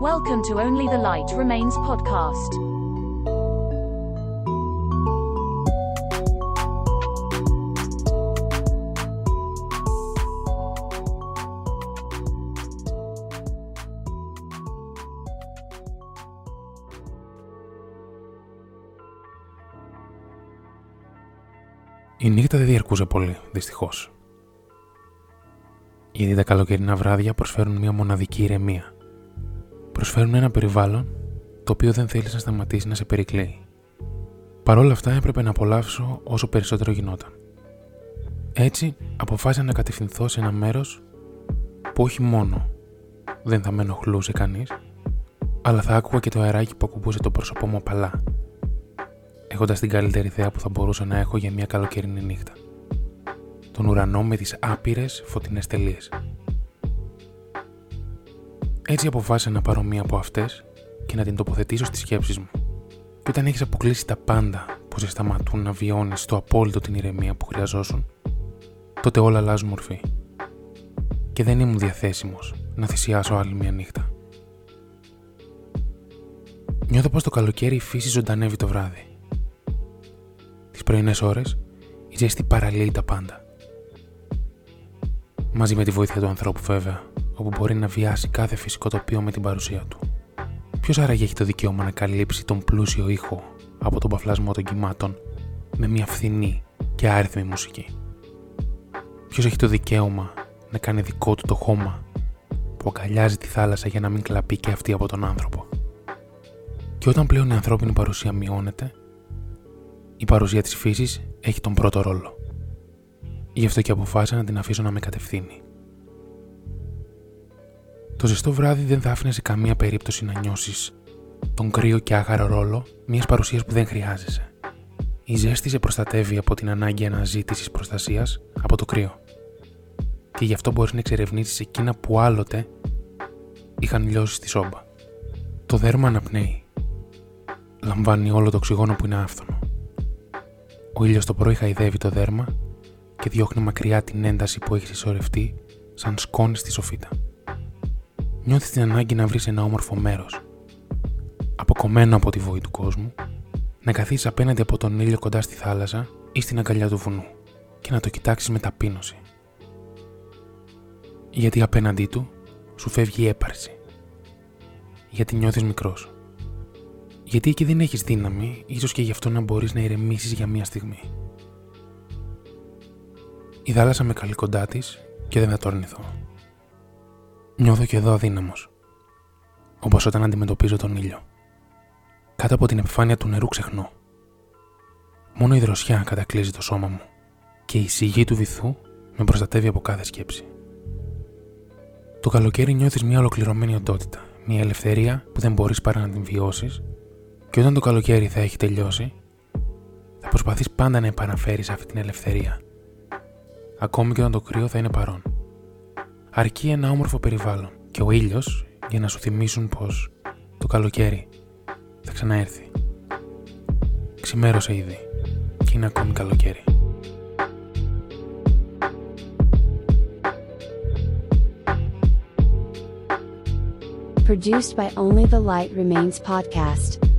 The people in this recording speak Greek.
Welcome to Only the Light Remains podcast. Η νύχτα δεν διαρκούσε πολύ, δυστυχώς. Γιατί τα καλοκαιρινά βράδια προσφέρουν μια μοναδική ηρεμία. Προσφέρουν ένα περιβάλλον το οποίο δεν θέλεις να σταματήσει να σε περικλαίει. Παρ' όλα αυτά έπρεπε να απολαύσω όσο περισσότερο γινόταν. Έτσι αποφάσισα να κατευθυνθώ σε ένα μέρος που όχι μόνο δεν θα με ενοχλούσε κανείς, αλλά θα άκουγα και το αεράκι που ακουμπούσε το πρόσωπό μου απαλά έχοντας την καλύτερη θέα που θα μπορούσα να έχω για μια καλοκαιρινή νύχτα. Τον ουρανό με τις άπειρες φωτεινές τελείες. Έτσι αποφάσισα να πάρω μία από αυτές και να την τοποθετήσω στις σκέψεις μου. Και όταν έχεις αποκλείσει τα πάντα που σε σταματούν να βιώνεις το απόλυτο την ηρεμία που χρειαζόσουν, τότε όλα αλλάζουν μορφή. Και δεν ήμουν διαθέσιμος να θυσιάσω άλλη μία νύχτα. Νιώθω πως το καλοκαίρι η φύση ζωντανεύει το βράδυ τι πρωινές ώρες, η ζέστη παραλύει τα πάντα. Μαζί με τη βοήθεια του ανθρώπου, βέβαια, όπου μπορεί να βιάσει κάθε φυσικό τοπίο με την παρουσία του. Ποιος άραγε έχει το δικαίωμα να καλύψει τον πλούσιο ήχο από τον παφλασμό των κυμάτων με μια φθηνή και άριθμη μουσική; Ποιος έχει το δικαίωμα να κάνει δικό του το χώμα που αγκαλιάζει τη θάλασσα για να μην κλαπεί και αυτή από τον άνθρωπο; Και όταν πλέον η ανθρώπινη παρουσία μειώνεται, η παρουσία της φύσης έχει τον πρώτο ρόλο. Γι' αυτό και αποφάσισα να την αφήσω να με κατευθύνει. Το ζεστό βράδυ δεν θα άφηνε σε καμία περίπτωση να νιώσεις τον κρύο και άγαρο ρόλο μιας παρουσίας που δεν χρειάζεσαι. Η ζέστη σε προστατεύει από την ανάγκη αναζήτησης προστασίας από το κρύο. Και γι' αυτό μπορείς να εξερευνήσεις εκείνα που άλλοτε είχαν λιώσει στη σόμπα. Το δέρμα αναπνέει. Λαμβάνει όλο το οξυγόνο που είναι άφθονο. Ο ήλιος το πρωί χαϊδεύει το δέρμα και διώχνει μακριά την ένταση που έχει συσσωρευτεί σαν σκόνη στη σοφίτα. Νιώθεις την ανάγκη να βρεις ένα όμορφο μέρος, αποκομμένο από τη βοή του κόσμου, να καθίσεις απέναντι από τον ήλιο κοντά στη θάλασσα ή στην αγκαλιά του βουνού και να το κοιτάξεις με ταπείνωση. Γιατί απέναντί του σου φεύγει η έπαρση. Γιατί νιώθεις μικρός γιατί εκεί δεν έχεις δύναμη, ίσως και γι' αυτό να μπορείς να ηρεμήσεις για μία στιγμή. Η θάλασσα με καλή κοντά της και δεν θα το αρνηθώ. Νιώθω και εδώ αδύναμος. Όπως όταν αντιμετωπίζω τον ήλιο. Κάτω από την επιφάνεια του νερού ξεχνώ. Μόνο η δροσιά κατακλείζει το σώμα μου και η σιγή του βυθού με προστατεύει από κάθε σκέψη. Το καλοκαίρι νιώθεις μια ολοκληρωμένη οντότητα, μια ελευθερία που δεν μπορείς παρά να την βιώσεις και όταν το καλοκαίρι θα έχει τελειώσει, θα προσπαθείς πάντα να επαναφέρεις αυτή την ελευθερία. Ακόμη και όταν το κρύο θα είναι παρόν. Αρκεί ένα όμορφο περιβάλλον και ο ήλιος για να σου θυμίσουν πως το καλοκαίρι θα ξαναέρθει. Ξημέρωσε ήδη και είναι ακόμη καλοκαίρι. Produced by Only the Light Remains podcast.